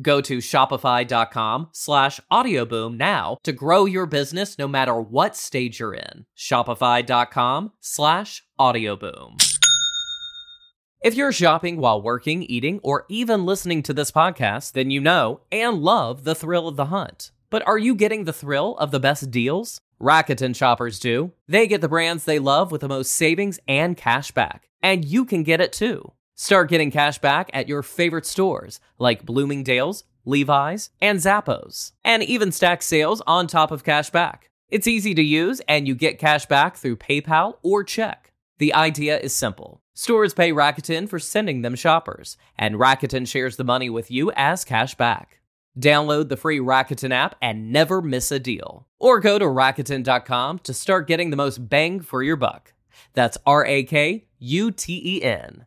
Go to shopify.com slash audioboom now to grow your business no matter what stage you're in. Shopify.com slash audioboom. If you're shopping while working, eating, or even listening to this podcast, then you know and love the thrill of the hunt. But are you getting the thrill of the best deals? Rakuten shoppers do. They get the brands they love with the most savings and cash back. And you can get it too. Start getting cash back at your favorite stores like Bloomingdale's, Levi's, and Zappos, and even stack sales on top of cash back. It's easy to use, and you get cash back through PayPal or check. The idea is simple. Stores pay Rakuten for sending them shoppers, and Rakuten shares the money with you as cash back. Download the free Rakuten app and never miss a deal. Or go to Rakuten.com to start getting the most bang for your buck. That's R A K U T E N.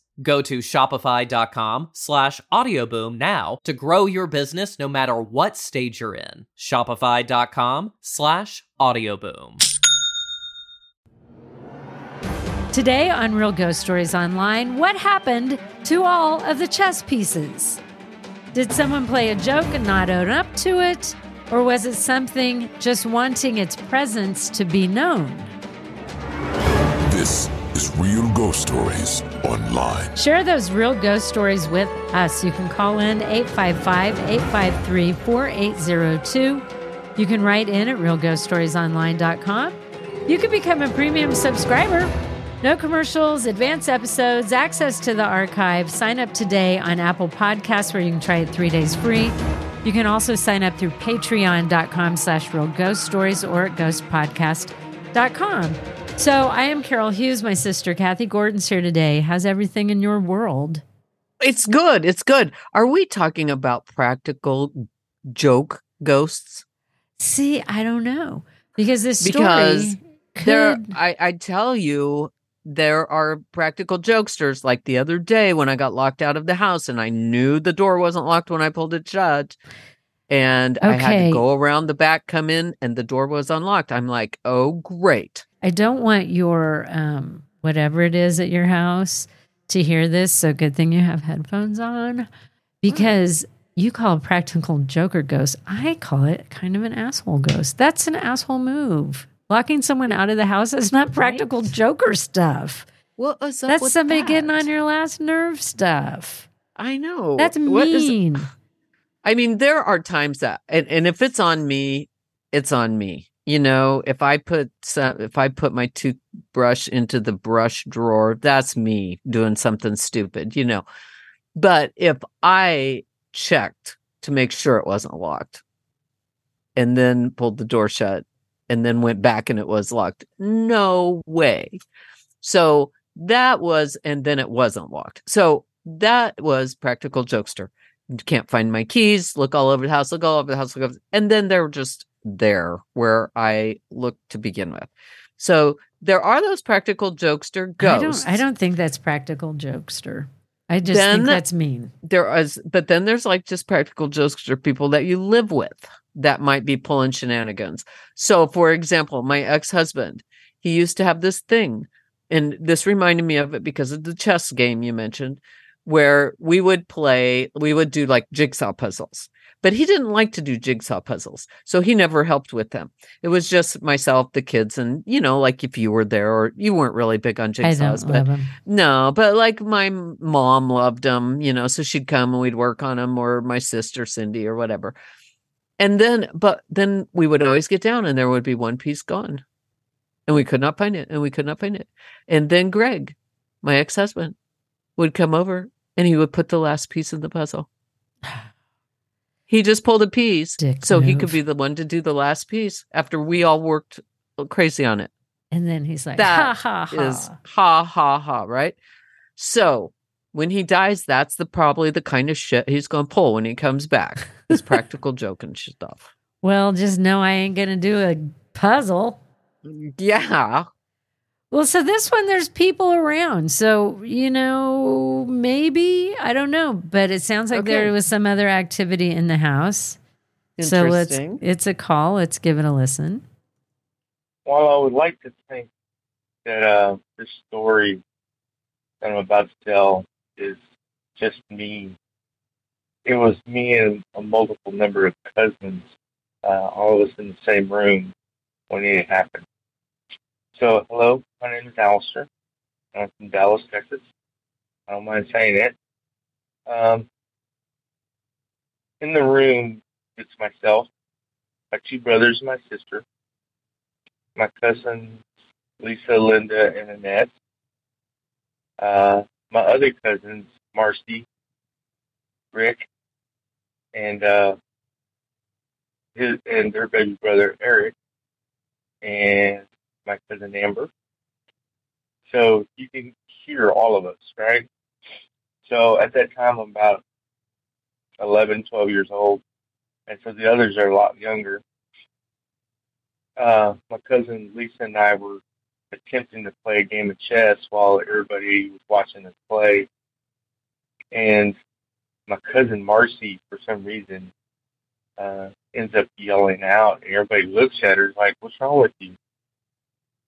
Go to shopify.com slash audioboom now to grow your business no matter what stage you're in. Shopify.com slash audioboom. Today on Real Ghost Stories Online, what happened to all of the chess pieces? Did someone play a joke and not own up to it? Or was it something just wanting its presence to be known? This is Real Ghost Stories Online. Share those real ghost stories with us. You can call in 855 853 4802. You can write in at realghoststoriesonline.com. You can become a premium subscriber. No commercials, advanced episodes, access to the archive. Sign up today on Apple Podcasts where you can try it three days free. You can also sign up through patreon.com slash real ghost stories or at ghostpodcast.com. So I am Carol Hughes. My sister Kathy Gordon's here today. How's everything in your world? It's good. It's good. Are we talking about practical joke ghosts? See, I don't know because this Because story could. There, I, I tell you, there are practical jokesters. Like the other day when I got locked out of the house and I knew the door wasn't locked when I pulled it shut. And I had to go around the back, come in, and the door was unlocked. I'm like, oh, great. I don't want your um whatever it is at your house to hear this. So good thing you have headphones on because you call a practical joker ghost. I call it kind of an asshole ghost. That's an asshole move. Locking someone out of the house is not practical joker stuff. What was up That's somebody getting on your last nerve stuff. I know. That's mean. I mean, there are times that, and, and if it's on me, it's on me. You know, if I put some, if I put my toothbrush into the brush drawer, that's me doing something stupid. You know, but if I checked to make sure it wasn't locked, and then pulled the door shut, and then went back and it was locked, no way. So that was, and then it wasn't locked. So that was practical jokester can't find my keys, look all over the house, look all over the house, look over, and then they're just there where I look to begin with. So there are those practical jokester ghosts. I don't I don't think that's practical jokester. I just Then- think that's mean. There is, but then there's like just practical jokester people that you live with that might be pulling shenanigans. So, for example, my ex husband, he used to have this thing, and this reminded me of it because of the chess game you mentioned, where we would play, we would do like jigsaw puzzles. But he didn't like to do jigsaw puzzles. So he never helped with them. It was just myself, the kids, and you know, like if you were there or you weren't really big on jigsaws, but no, but like my mom loved them, you know, so she'd come and we'd work on them, or my sister Cindy, or whatever. And then, but then we would always get down and there would be one piece gone. And we could not find it, and we could not find it. And then Greg, my ex husband, would come over and he would put the last piece in the puzzle. He just pulled a piece Dick so he could be the one to do the last piece after we all worked crazy on it And then he's like, That ha ha ha. is ha ha ha, right? So when he dies, that's the probably the kind of shit he's gonna pull when he comes back. His practical joke and stuff. well, just know I ain't gonna do a puzzle. Yeah. Well, so this one, there's people around. So, you know, maybe, I don't know, but it sounds like Okay. there was some other activity in the house. So let's, it's a call. Let's give it a listen. While I would like to think that uh, this story that I'm about to tell is just me, it was me and a multiple number of cousins, uh, all of us in the same room when it happened. So, hello, my name is Alistair. I'm from Dallas, Texas. I don't mind saying it. Um, in the room, it's myself, my two brothers, and my sister my cousins Lisa, Linda, and Annette. Uh, my other cousins Marcy, Rick, and uh, his and their baby brother Eric, and my cousin Amber. So you can hear all of us, right? So at that time, I'm about 11, 12 years old, and so the others are a lot younger uh, my cousin Lisa and I were attempting to play a game of chess while everybody was watching us play. And my cousin Marcy, for some reason, uh, ends up yelling out, and everybody looks at her like, "What's wrong with you?"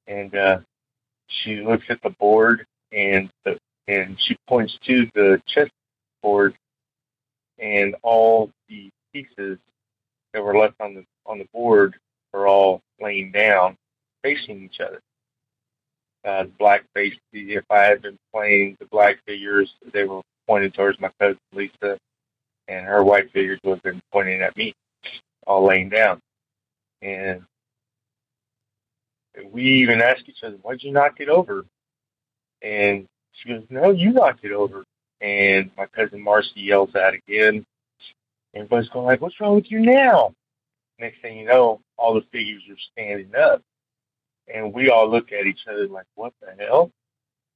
And uh, she looks at the board, and the, and she points to the chess board, and all the pieces that were left on the on the board are all laying down, facing each other. Uh, the black face. If I had been playing the black figures, they were pointed towards my cousin Lisa, and her white figures would have been pointing at me, all laying down. And we even asked each other, "Why'd you knock it over?" And she goes, "No, you knocked it over." And my cousin Marcy yells out again. Everybody's going like, "What's wrong with you now?" Next thing you know, all the figures are standing up. And we all look at each other like, what the hell?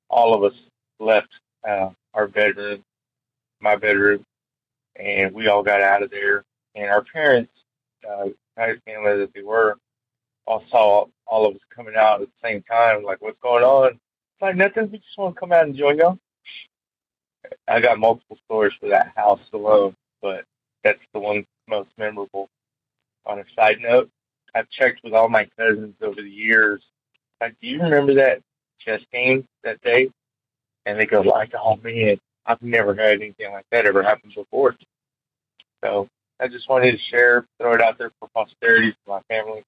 All of us left uh, our bedroom, my bedroom, and we all got out of there. And our parents, uh, nice family that they were, all saw all of us coming out at the same time, like, what's going on? It's like, nothing, we just want to come out and enjoy y'all. I got multiple stories for that house alone, but that's the one most memorable. On a side note, I've checked with all my cousins over the years. Like, do you remember that chess game that day? And they go like, "Oh man, I've never had anything like that ever happen before." So I just wanted to share, throw it out there for posterity, for my family,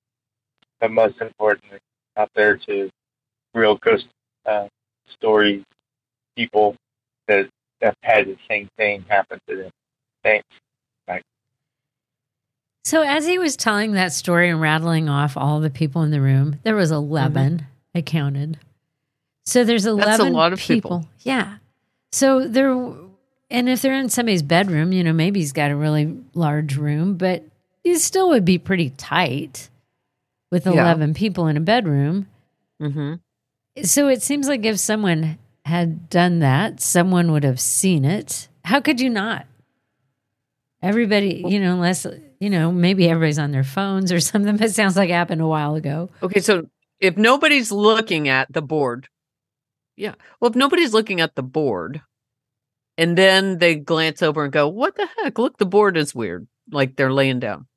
but most importantly, out there to real ghost uh, stories, people that have had the same thing happen to them. Thanks. Bye. So as he was telling that story and rattling off all the people in the room, there was 11 I counted. So there's 11 That's a lot of people. Yeah. So there and if they're in somebody's bedroom, you know, maybe he's got a really large room, but he still would be pretty tight with Yeah. 11 people in a bedroom. Mm-hmm. So it seems like if someone had done that, someone would have seen it. How could you not? Everybody, you know, unless, you know, maybe everybody's on their phones or something, but it sounds like it happened a while ago. Okay, so if nobody's looking at the board, yeah. Well, if nobody's looking at the board, and then they glance over and go, "What the heck? Look, the board is weird." Like they're laying down.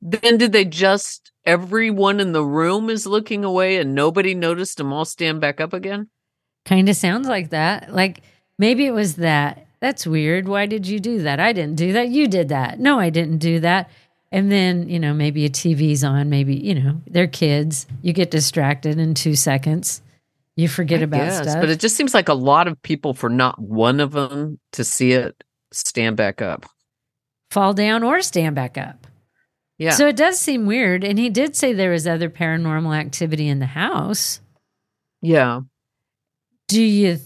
Then did they just everyone in the room is looking away and nobody noticed them all stand back up again? Kind of sounds like that. Like maybe it was that. That's weird. Why did you do that? I didn't do that. You did that. No, I didn't do that. And then, you know, maybe a TV's on, maybe, you know, they're kids. You get distracted in two seconds. You forget I about guess, stuff. but it just seems like a lot of people for not one of them to see it stand back up. Fall down or stand back up. Yeah. So it does seem weird. And he did say there was other paranormal activity in the house. yeah. Do you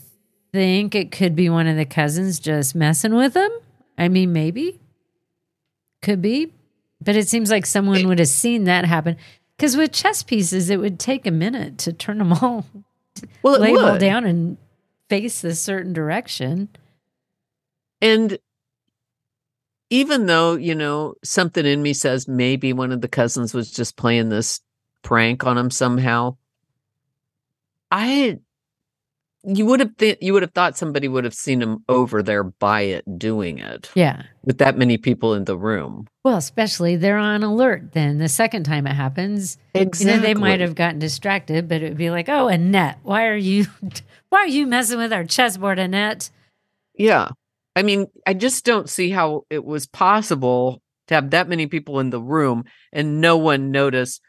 think it could be one of the cousins just messing with him? I mean, maybe. Could be. But it seems like someone would have seen that happen. Because with chess pieces, it would take a minute to turn them all, Well, it lay them all would. down and face a certain direction. And even though, you know, something in me says maybe one of the cousins was just playing this prank on him somehow, I you would have th- you would have thought somebody would have seen him over there by it doing it Yeah. with that many people in the room. Well, especially they're on alert then the second time it happens. You know, they might have gotten distracted, but it would be like, oh, Annette, why are you why are you messing with our chessboard, Annette? Yeah. I mean, I just don't see how it was possible to have that many people in the room and no one notice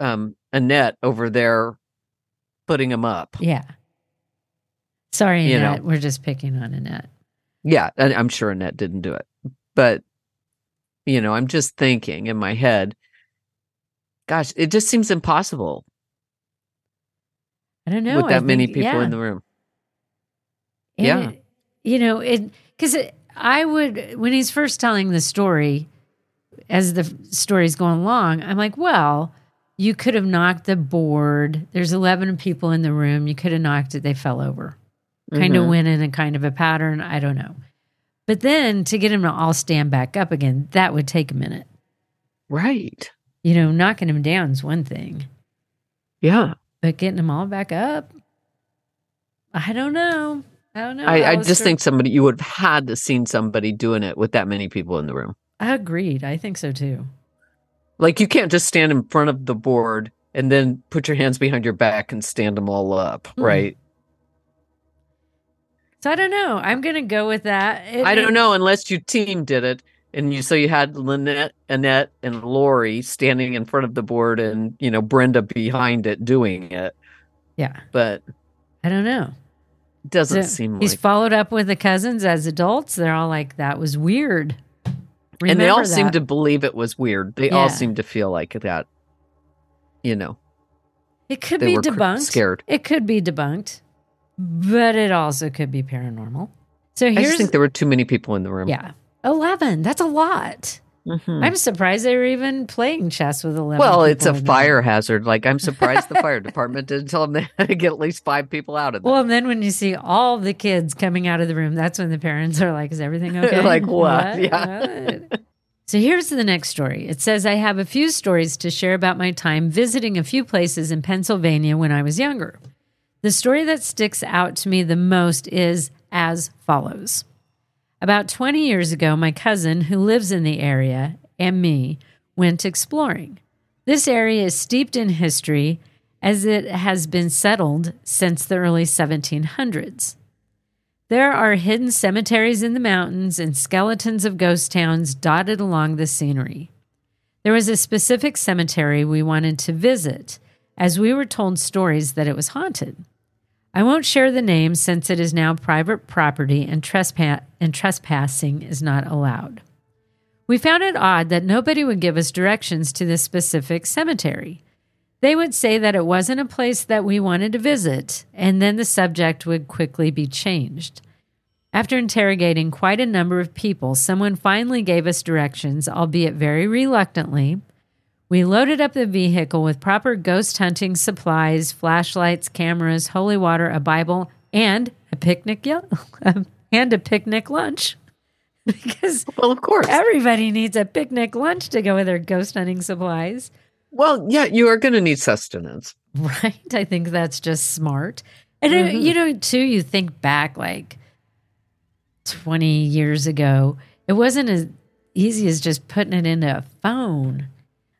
um Annette over there putting them up. Yeah. Sorry, You know. Annette. We're just picking on Annette. Yeah, and I'm sure Annette didn't do it. But you know, I'm just thinking in my head, gosh, it just seems impossible I don't know. with that many people yeah. in the room. And Yeah. it- you know, it because I would when he's first telling the story, as the story's going along, I'm like, well, you could have knocked the board. There's 11 people in the room. You could have knocked it. They fell over. Kind of mm-hmm. went in a kind of a pattern. I don't know. But then to get him to all stand back up again, that would take a minute. Right. You know, knocking him down is one thing, Yeah. but getting them all back up, I don't know. I don't know. I, I just think somebody you would have had to seen somebody doing it with that many people in the room. I Agreed. I think so too. Like you can't just stand in front of the board and then put your hands behind your back and stand them all up, Mhm. right? So I don't know. I'm going to go with that. It- I don't it- know unless you team did it and you so you had Lynette, Annette, and Lori standing in front of the board and you know Brenda behind it doing it, Yeah. but I don't know. Doesn't So seem he's like. followed up with the cousins as adults. They're all like, that was weird. and they all Remember seem to believe it was weird. They all seem to feel like that. You know, It could be debunked. scared. It could be debunked, but it also could be paranormal. So I here's just think there were too many people in the room. yeah, eleven. That's a lot. Mhm. I'm surprised they were even playing chess with eleven. Well, it's a people in there. fire hazard. Like I'm surprised the fire department didn't tell them they had to get at least five people out of there. Well, and then when you see all the kids coming out of the room, that's when the parents are like, "Is everything okay?" Like what? Yeah. What? So here's the next story. It says, I have a few stories to share about my time visiting a few places in Pennsylvania when I was younger. The story that sticks out to me the most is as follows. About 20 years ago, my cousin, who lives in the area, and me went exploring. This area is steeped in history as it has been settled since the early 1700s. There are hidden cemeteries in the mountains and skeletons of ghost towns dotted along the scenery. There was a specific cemetery we wanted to visit, as we were told stories that it was haunted. I won't share the name since it is now private property and, and trespassing is not allowed. We found it odd that nobody would give us directions to this specific cemetery. They would say that it wasn't a place that we wanted to visit, and then the subject would quickly be changed. After interrogating quite a number of people, someone finally gave us directions, albeit very reluctantly. We loaded up the vehicle with proper ghost hunting supplies, flashlights, cameras, holy water, a Bible, and a picnic and a picnic lunch. because Well, of course. everybody needs a picnic lunch to go with their ghost hunting supplies. Well, yeah, you are going to need sustenance. Right. I think that's just smart. And uh, Mhm. you know, too, you think back like 20 years ago, it wasn't as easy as just putting it into a phone.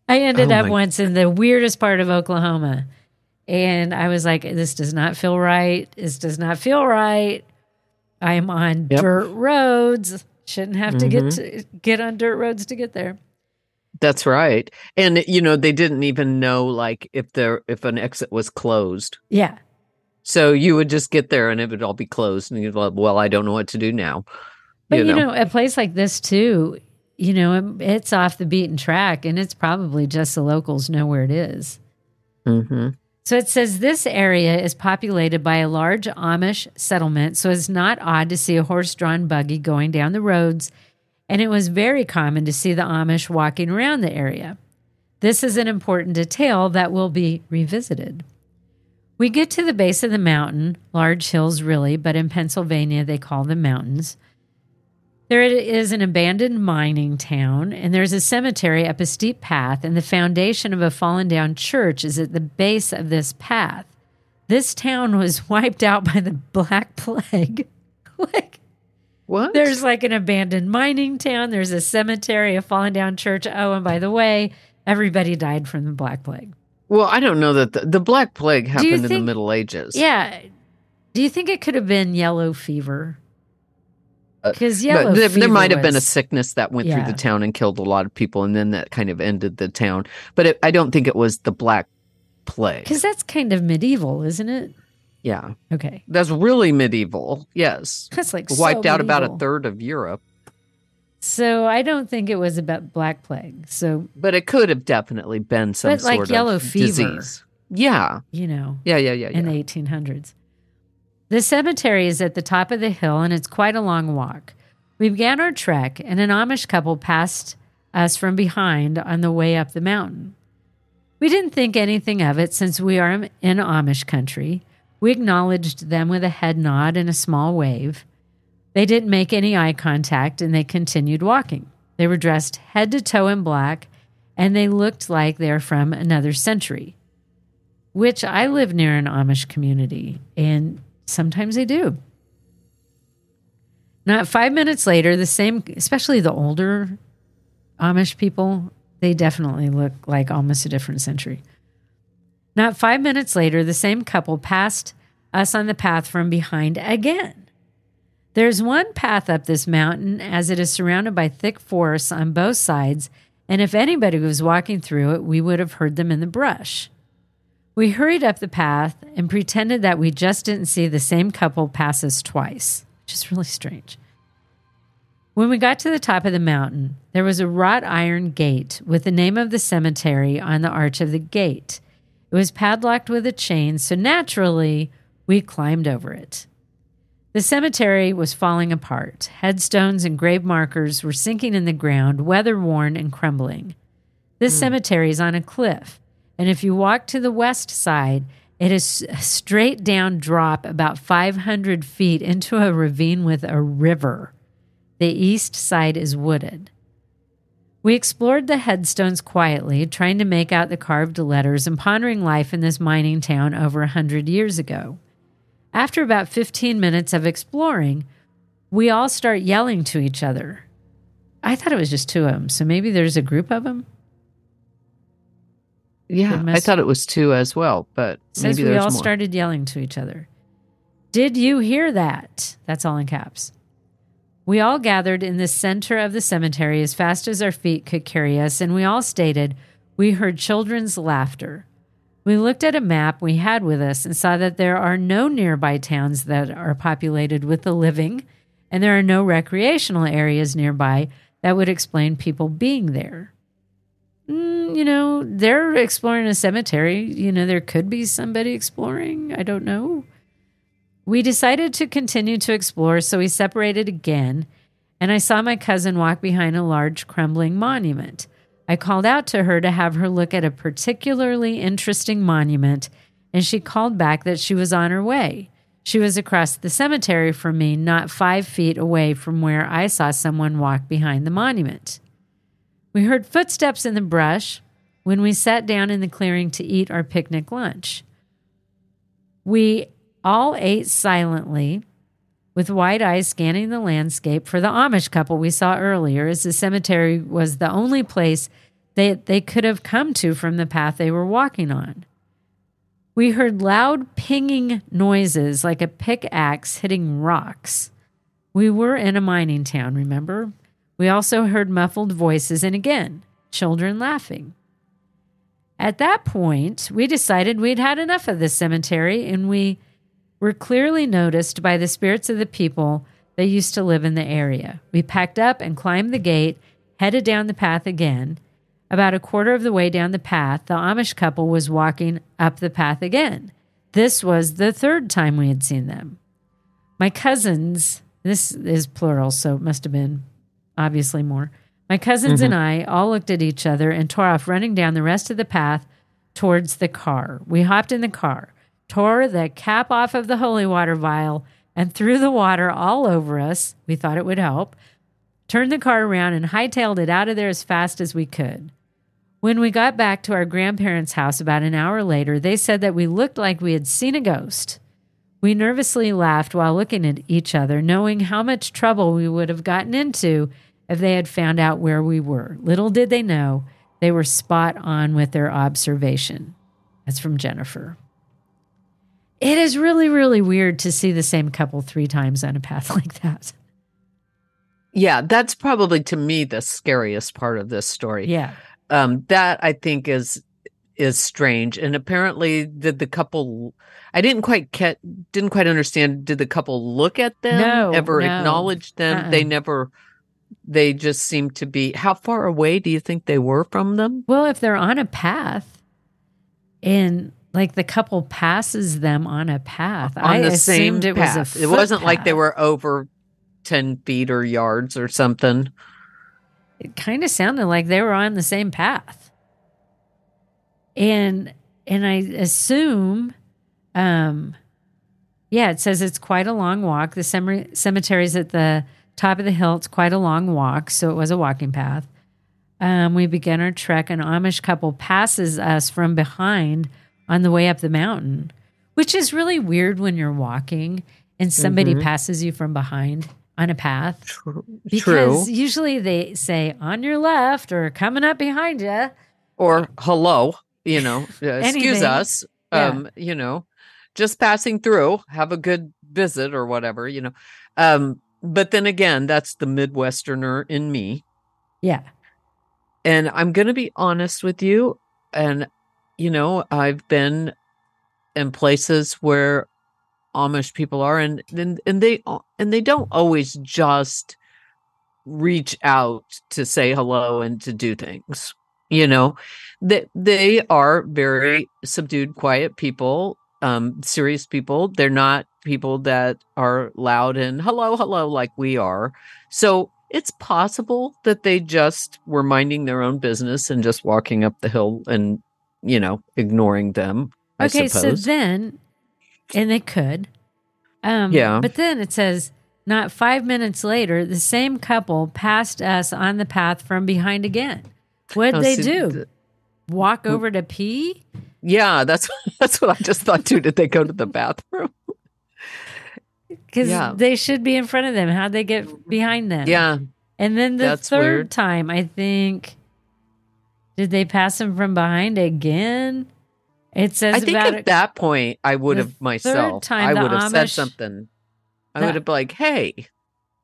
I ended Oh up once in the weirdest part of Oklahoma. And I was like, this does not feel right. This does not feel right. I am on Yep. dirt roads. Shouldn't have to get mm-hmm. to get on dirt roads to get there. That's right. And you know, they didn't even know like if there if an exit was closed. Yeah. So you would just get there and it would all be closed and you'd like, well, I don't know what to do now. But you know, a place like this too, you know, it's off the beaten track and it's probably just the locals know where it is. hmm So it says this area is populated by a large Amish settlement, so it's not odd to see a horse drawn buggy going down the roads, and it was very common to see the Amish walking around the area. This is an important detail that will be revisited. We get to the base of the mountain, large hills really, but in Pennsylvania they call them mountains. There is an abandoned mining town, and there's a cemetery up a steep path, and the foundation of a fallen down church is at the base of this path. This town was wiped out by the Black Plague. like, What? there's like an abandoned mining town, there's a cemetery, a fallen down church. Oh, and by the way, everybody died from the Black Plague. well, I don't know that the, the Black Plague happened in the Middle Ages. Yeah. Do you think it could have been yellow fever? Uh, Because yellow but there, there might have been a sickness that went through the town and killed a lot of people, and then that kind of ended the town. But it, I don't think it was the Black Plague. Because that's kind of medieval, isn't it? Yeah, Okay. that's really medieval. Yes, That's like so wiped out about a third of Europe, So I don't think it was about Black Plague. So, but it could have definitely been some But like sort yellow of fever. disease. Yeah, you know, yeah, yeah, yeah. yeah. in the 1800s. The cemetery is at the top of the hill and it's quite a long walk. We began our trek and an Amish couple passed us from behind on the way up the mountain. We didn't think anything of it since we are in Amish country. We acknowledged them with a head nod and a small wave. They didn't make any eye contact and they continued walking. They were dressed head to toe in black and they looked like they're from another century which I live near an Amish community, and sometimes they do. Not five minutes later, the same, especially the older Amish people, they definitely look like almost a different century. Not five minutes later, the same couple passed us on the path from behind again. There's one path up this mountain as it is surrounded by thick forests on both sides, and if anybody was walking through it, we would have heard them in the brush. We hurried up the path and pretended that we just didn't see the same couple pass us twice, which is really strange. When we got to the top of the mountain, there was a wrought iron gate with the name of the cemetery on the arch of the gate. It was padlocked with a chain, so naturally, we climbed over it. The cemetery was falling apart. Headstones and grave markers were sinking in the ground, weather worn and crumbling. This hmm. cemetery is on a cliff, and if you walk to the west side, it is a straight down drop about 500 feet into a ravine with a river. The east side is wooded. We explored the headstones quietly, trying to make out the carved letters and pondering life in this mining town over a hundred years ago. After about 15 minutes of exploring, we all start yelling to each other. I thought it was just two of them. So maybe there's a group of them. Yeah, I thought it was two as well, but says maybe we all more. started yelling to each other. Did you hear that? That's all in caps. We all gathered in the center of the cemetery as fast as our feet could carry us, and we all stated we heard children's laughter. We looked at a map we had with us and saw that there are no nearby towns that are populated with the living, and there are no recreational areas nearby that would explain people being there. Mm, you know, they're exploring a cemetery. You know, there could be somebody exploring. I don't know. We decided to continue to explore, so we separated again, and I saw my cousin walk behind a large crumbling monument. I called out to her to have her look at a particularly interesting monument, and she called back that she was on her way. She was across the cemetery from me, not five feet away from where I saw someone walk behind the monument. We heard footsteps in the brush when we sat down in the clearing to eat our picnic lunch. We all ate silently, with wide eyes scanning the landscape for the Amish couple we saw earlier, as the cemetery was the only place they, they could have come to from the path they were walking on. We heard loud pinging noises like a pickaxe hitting rocks. We were in a mining town, remember? We also heard muffled voices and again, children laughing. At that point, we decided we'd had enough of this cemetery and we were clearly noticed by the spirits of the people that used to live in the area. We packed up and climbed the gate, headed down the path again. About a quarter of the way down the path, the Amish couple was walking up the path again. This was the third time we had seen them. My cousins, this is plural, so it must have been obviously more. My cousins mm-hmm. and I all looked at each other and tore off running down the rest of the path towards the car. We hopped in the car, tore the cap off of the holy water vial, and threw the water all over us. We thought it would help. Turned the car around and hightailed it out of there as fast as we could. When we got back to our grandparents' house about an hour later, they said that we looked like we had seen a ghost. We nervously laughed while looking at each other, knowing how much trouble we would have gotten into if they had found out where we were. Little did they know they were spot on with their observation. That's from Jennifer. It is really, really weird to see the same couple three times on a path like that. Yeah, that's probably to me the scariest part of this story. Yeah. Um, that I think is is strange. And apparently, did the couple? I didn't quite get, didn't quite understand. Did the couple look at them? No, ever no. acknowledge them? They Uh-uh. never. They just seem to be. How far away do you think they were from them? Well, if they're on a path and like the couple passes them on a path, On I the same assumed it path. was a it wasn't like they were over ten feet or yards or something. it kind of sounded like they were on the same path and and i assume um yeah it says it's quite a long walk the cemetery cemetery's at the top of the hill it's quite a long walk so it was a walking path um, we began our trek an amish couple passes us from behind on the way up the mountain which is really weird when you're walking and somebody Mhm. passes you from behind on a path True. because usually they say on your left or coming up behind you. or hello, you know, uh, excuse us, Yeah. um, you know, just passing through, have a good visit or whatever, you know. Um, but then again, that's the Midwesterner in me. Yeah. And I'm going to be honest with you. And, you know, I've been in places where Amish people are and, and, and they, and they don't always just reach out to say hello and to do things you know that they are very subdued quiet people um serious people they're not people that are loud and hello hello like we are so it's possible that they just were minding their own business and just walking up the hill and you know ignoring them I Okay. So then, and they could. Um, Yeah. But then it says, not five minutes later, the same couple passed us on the path from behind again. What'd Oh, they see, do? Walk over to pee? yeah that's that's what i just thought too did they go to the bathroom Because Yeah. they should be in front of them. How'd they get behind them? yeah And then the That's third weird. time, I think, did they pass him from behind again? It says I think about at it- that point, I would have myself. time, I would have said something. I would have been like, "Hey,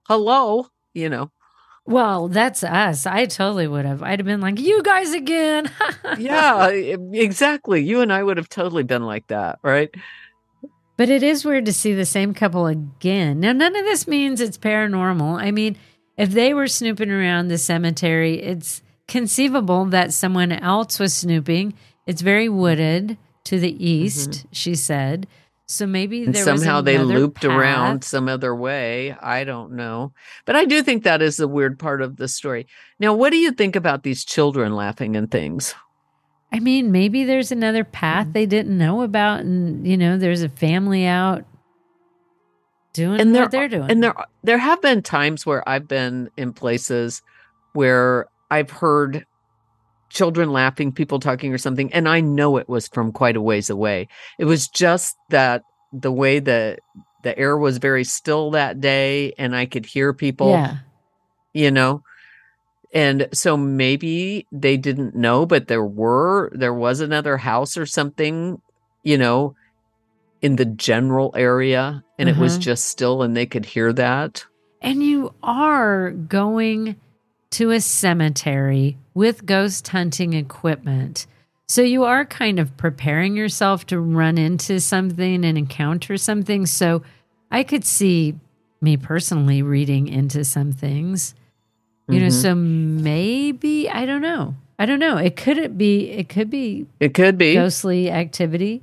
hello," you know. Well, that's us. I totally would have. I'd have been like, "You guys again." yeah, exactly. You and I would have totally been like that, right? But it is weird to see the same couple again. Now, none of this means it's paranormal. I mean, if they were snooping around the cemetery, it's conceivable that someone else was snooping. It's very wooded to the mm-hmm. east, she said. So maybe And there was somehow they looped path. around some other way. I don't know. But I do think that is the weird part of the story. Now, what do you think about these children laughing and things? I mean, maybe there's another path Mm-hmm. they didn't know about, and you know, there's a family out doing And there what they're doing. And there there have been times where I've been in places where I've heard children laughing, people talking or something, and I know it was from quite a ways away. It was just that the way the the air was very still that day and I could hear people, yeah, you know. And so maybe they didn't know, but there were there was another house or something, you know, in the general area and it was Mhm. just still and they could hear that. and you are going to a cemetery with ghost hunting equipment. So you are kind of preparing yourself to run into something and encounter something. So I could see me personally reading into some things. You know, Mhm. so maybe I don't know. I don't know. It could it be it could be It could be. ghostly activity.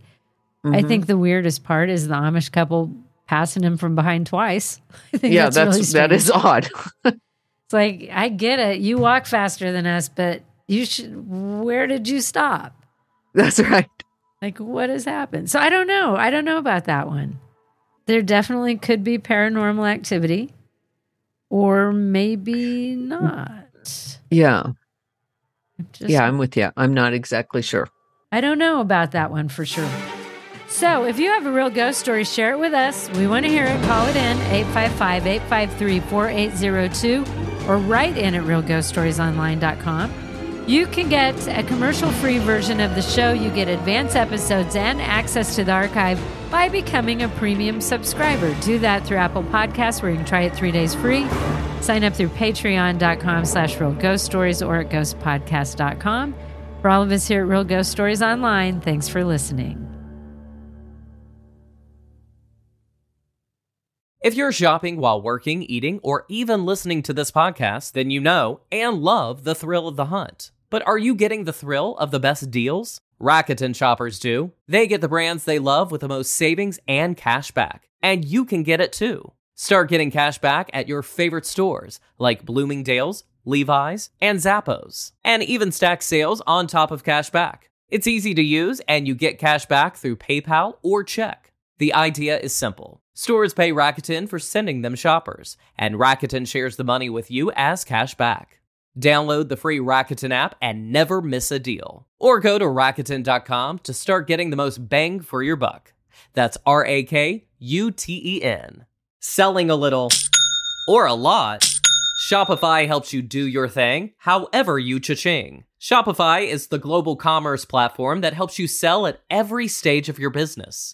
I Mhm. think the weirdest part is the Amish couple passing him from behind twice. I think yeah, that's, that's, really that is odd. It's like I get it. You walk faster than us, but you should. Where did you stop? that's right. Like what has happened? So I don't know. I don't know about that one. There definitely could be paranormal activity, or maybe not. Yeah. Just- yeah, I'm with you. I'm not exactly sure. I don't know about that one for sure. So, if you have a real ghost story, share it with us. We want to hear it. Call it in 855 853 4802 or write in at realghoststoriesonline.com. You can get a commercial free version of the show. You get advance episodes and access to the archive by becoming a premium subscriber. Do that through Apple Podcasts where you can try it three days free. Sign up through patreon.com slash real ghost stories or at ghostpodcast.com. For all of us here at Real Ghost Stories Online, thanks for listening. If you're shopping while working, eating, or even listening to this podcast, then you know and love the thrill of the hunt. But are you getting the thrill of the best deals? Rakuten shoppers do. They get the brands they love with the most savings and cash back. And you can get it too. Start getting cash back at your favorite stores like Bloomingdale's, Levi's, and Zappos. And even stack sales on top of cash back. It's easy to use and you get cash back through PayPal or check. The idea is simple. Stores pay Rakuten for sending them shoppers, and Rakuten shares the money with you as cash back. Download the free Rakuten app and never miss a deal. Or go to Rakuten.com to start getting the most bang for your buck. That's R A K U T E N. Selling a little or a lot. Shopify helps you do your thing, however you cha-ching. Shopify is the global commerce platform that helps you sell at every stage of your business.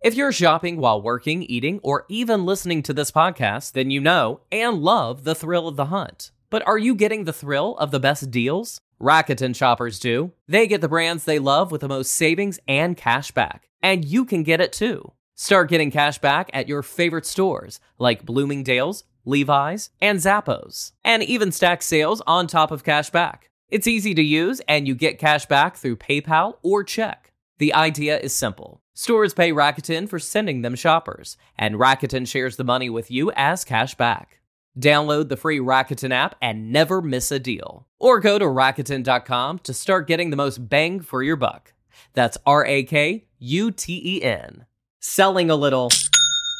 If you're shopping while working, eating, or even listening to this podcast, then you know and love the thrill of the hunt. But are you getting the thrill of the best deals? Rakuten shoppers do. They get the brands they love with the most savings and cash back. And you can get it too. Start getting cash back at your favorite stores like Bloomingdale's, Levi's, and Zappos. And even stack sales on top of cash back. It's easy to use and you get cash back through PayPal or check. The idea is simple. Stores pay Rakuten for sending them shoppers, and Rakuten shares the money with you as cash back. Download the free Rakuten app and never miss a deal. Or go to Rakuten.com to start getting the most bang for your buck. That's R A K U T E N. Selling a little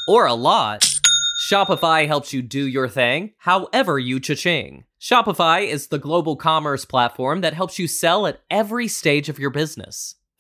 or a lot, Shopify helps you do your thing however you cha-ching. Shopify is the global commerce platform that helps you sell at every stage of your business.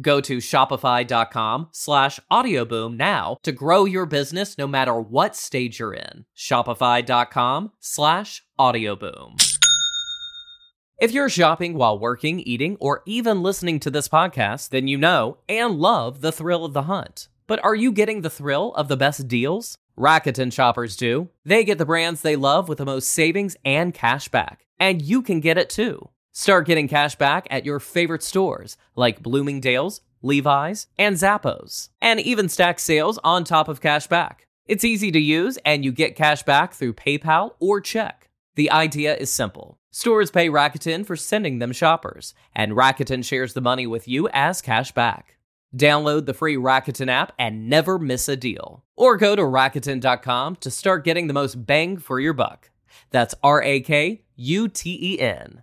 Go to shopify.com slash audioboom now to grow your business no matter what stage you're in. Shopify.com slash audioboom. If you're shopping while working, eating, or even listening to this podcast, then you know and love the thrill of the hunt. But are you getting the thrill of the best deals? Rakuten shoppers do. They get the brands they love with the most savings and cash back. And you can get it too. Start getting cash back at your favorite stores like Bloomingdale's, Levi's, and Zappos. And even stack sales on top of cash back. It's easy to use and you get cash back through PayPal or check. The idea is simple. Stores pay Rakuten for sending them shoppers, and Rakuten shares the money with you as cash back. Download the free Rakuten app and never miss a deal. Or go to Rakuten.com to start getting the most bang for your buck. That's R A K U T E N.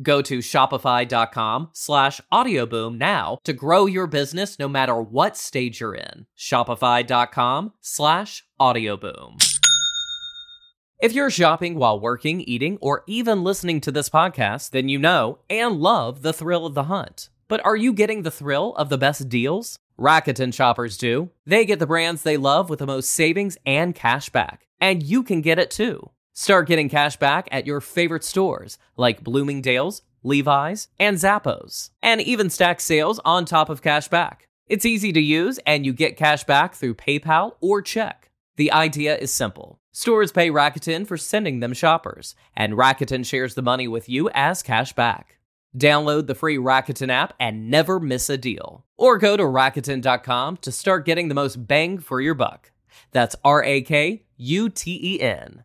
Go to shopify.com slash audioboom now to grow your business no matter what stage you're in. Shopify.com slash audioboom. If you're shopping while working, eating, or even listening to this podcast, then you know and love the thrill of the hunt. But are you getting the thrill of the best deals? Rakuten shoppers do. They get the brands they love with the most savings and cash back. And you can get it too. Start getting cash back at your favorite stores like Bloomingdale's, Levi's, and Zappos. And even stack sales on top of cash back. It's easy to use and you get cash back through PayPal or check. The idea is simple. Stores pay Rakuten for sending them shoppers, and Rakuten shares the money with you as cash back. Download the free Rakuten app and never miss a deal. Or go to Rakuten.com to start getting the most bang for your buck. That's R A K U T E N.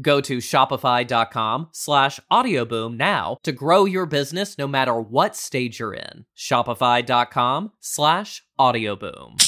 Go to shopify.com slash audioboom now to grow your business no matter what stage you're in. Shopify.com slash audioboom.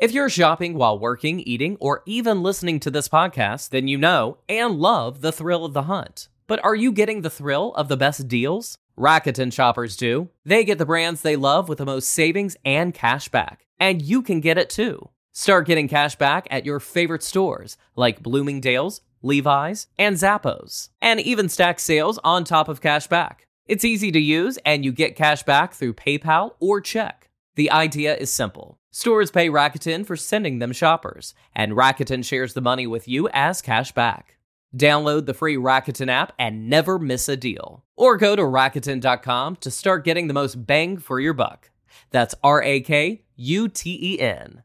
If you're shopping while working, eating, or even listening to this podcast, then you know and love the thrill of the hunt. But are you getting the thrill of the best deals? Rakuten shoppers do. They get the brands they love with the most savings and cash back. And you can get it too. Start getting cash back at your favorite stores like Bloomingdale's, Levi's, and Zappos. And even stack sales on top of cash back. It's easy to use and you get cash back through PayPal or check. The idea is simple. Stores pay Rakuten for sending them shoppers, and Rakuten shares the money with you as cash back. Download the free Rakuten app and never miss a deal. Or go to Rakuten.com to start getting the most bang for your buck. That's R A K U T E N.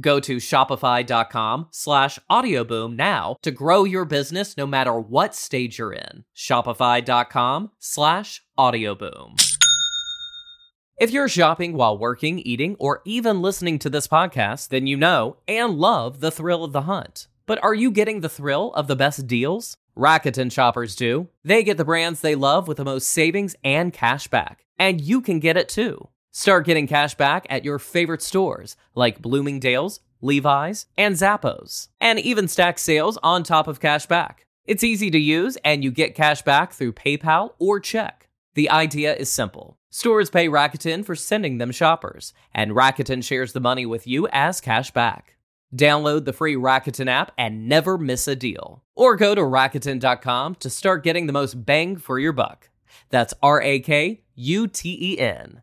Go to shopify.com slash audioboom now to grow your business no matter what stage you're in. Shopify.com slash audioboom. If you're shopping while working, eating, or even listening to this podcast, then you know and love the thrill of the hunt. But are you getting the thrill of the best deals? Rakuten shoppers do. They get the brands they love with the most savings and cash back. And you can get it too. Start getting cash back at your favorite stores like Bloomingdale's, Levi's, and Zappos. And even stack sales on top of cash back. It's easy to use and you get cash back through PayPal or check. The idea is simple. Stores pay Rakuten for sending them shoppers, and Rakuten shares the money with you as cash back. Download the free Rakuten app and never miss a deal. Or go to Rakuten.com to start getting the most bang for your buck. That's R A K U T E N.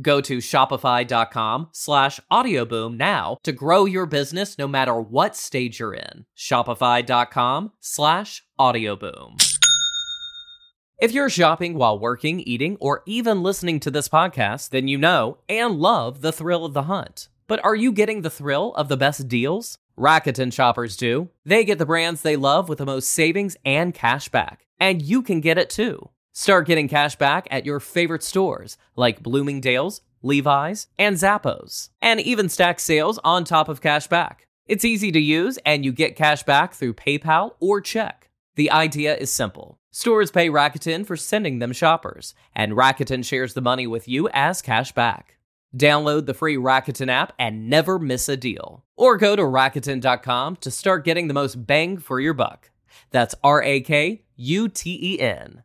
Go to shopify.com slash audioboom now to grow your business no matter what stage you're in. Shopify.com slash audioboom. If you're shopping while working, eating, or even listening to this podcast, then you know and love the thrill of the hunt. But are you getting the thrill of the best deals? Rakuten shoppers do. They get the brands they love with the most savings and cash back. And you can get it too. Start getting cash back at your favorite stores like Bloomingdale's, Levi's, and Zappos, and even stack sales on top of cash back. It's easy to use, and you get cash back through PayPal or check. The idea is simple. Stores pay Rakuten for sending them shoppers, and Rakuten shares the money with you as cash back. Download the free Rakuten app and never miss a deal. Or go to Rakuten.com to start getting the most bang for your buck. That's R A K U T E N.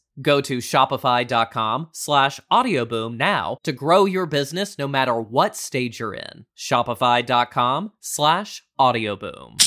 Go to shopify.com slash audioboom now to grow your business no matter what stage you're in. Shopify.com slash audioboom.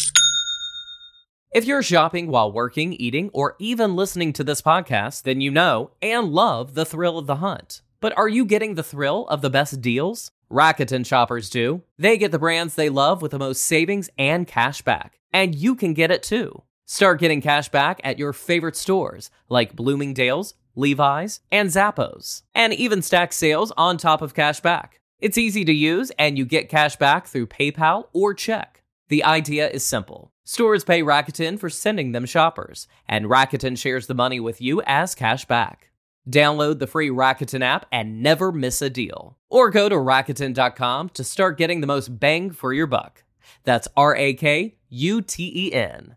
If you're shopping while working, eating, or even listening to this podcast, then you know and love the thrill of the hunt. But are you getting the thrill of the best deals? Rakuten shoppers do. They get the brands they love with the most savings and cash back. And you can get it too. Start getting cash back at your favorite stores like Bloomingdale's, Levi's, and Zappos, and even stack sales on top of cash back. It's easy to use, and you get cash back through PayPal or check. The idea is simple. Stores pay Rakuten for sending them shoppers, and Rakuten shares the money with you as cash back. Download the free Rakuten app and never miss a deal. Or go to Rakuten.com to start getting the most bang for your buck. That's R A K U T E N.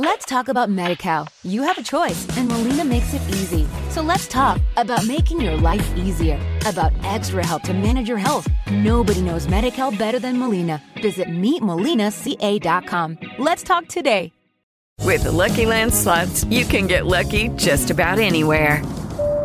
Let's talk about MediCal. You have a choice, and Molina makes it easy. So let's talk about making your life easier, about extra help to manage your health. Nobody knows MediCal better than Molina. Visit meetmolinaca.com. Let's talk today. With the Lucky Land slots, you can get lucky just about anywhere.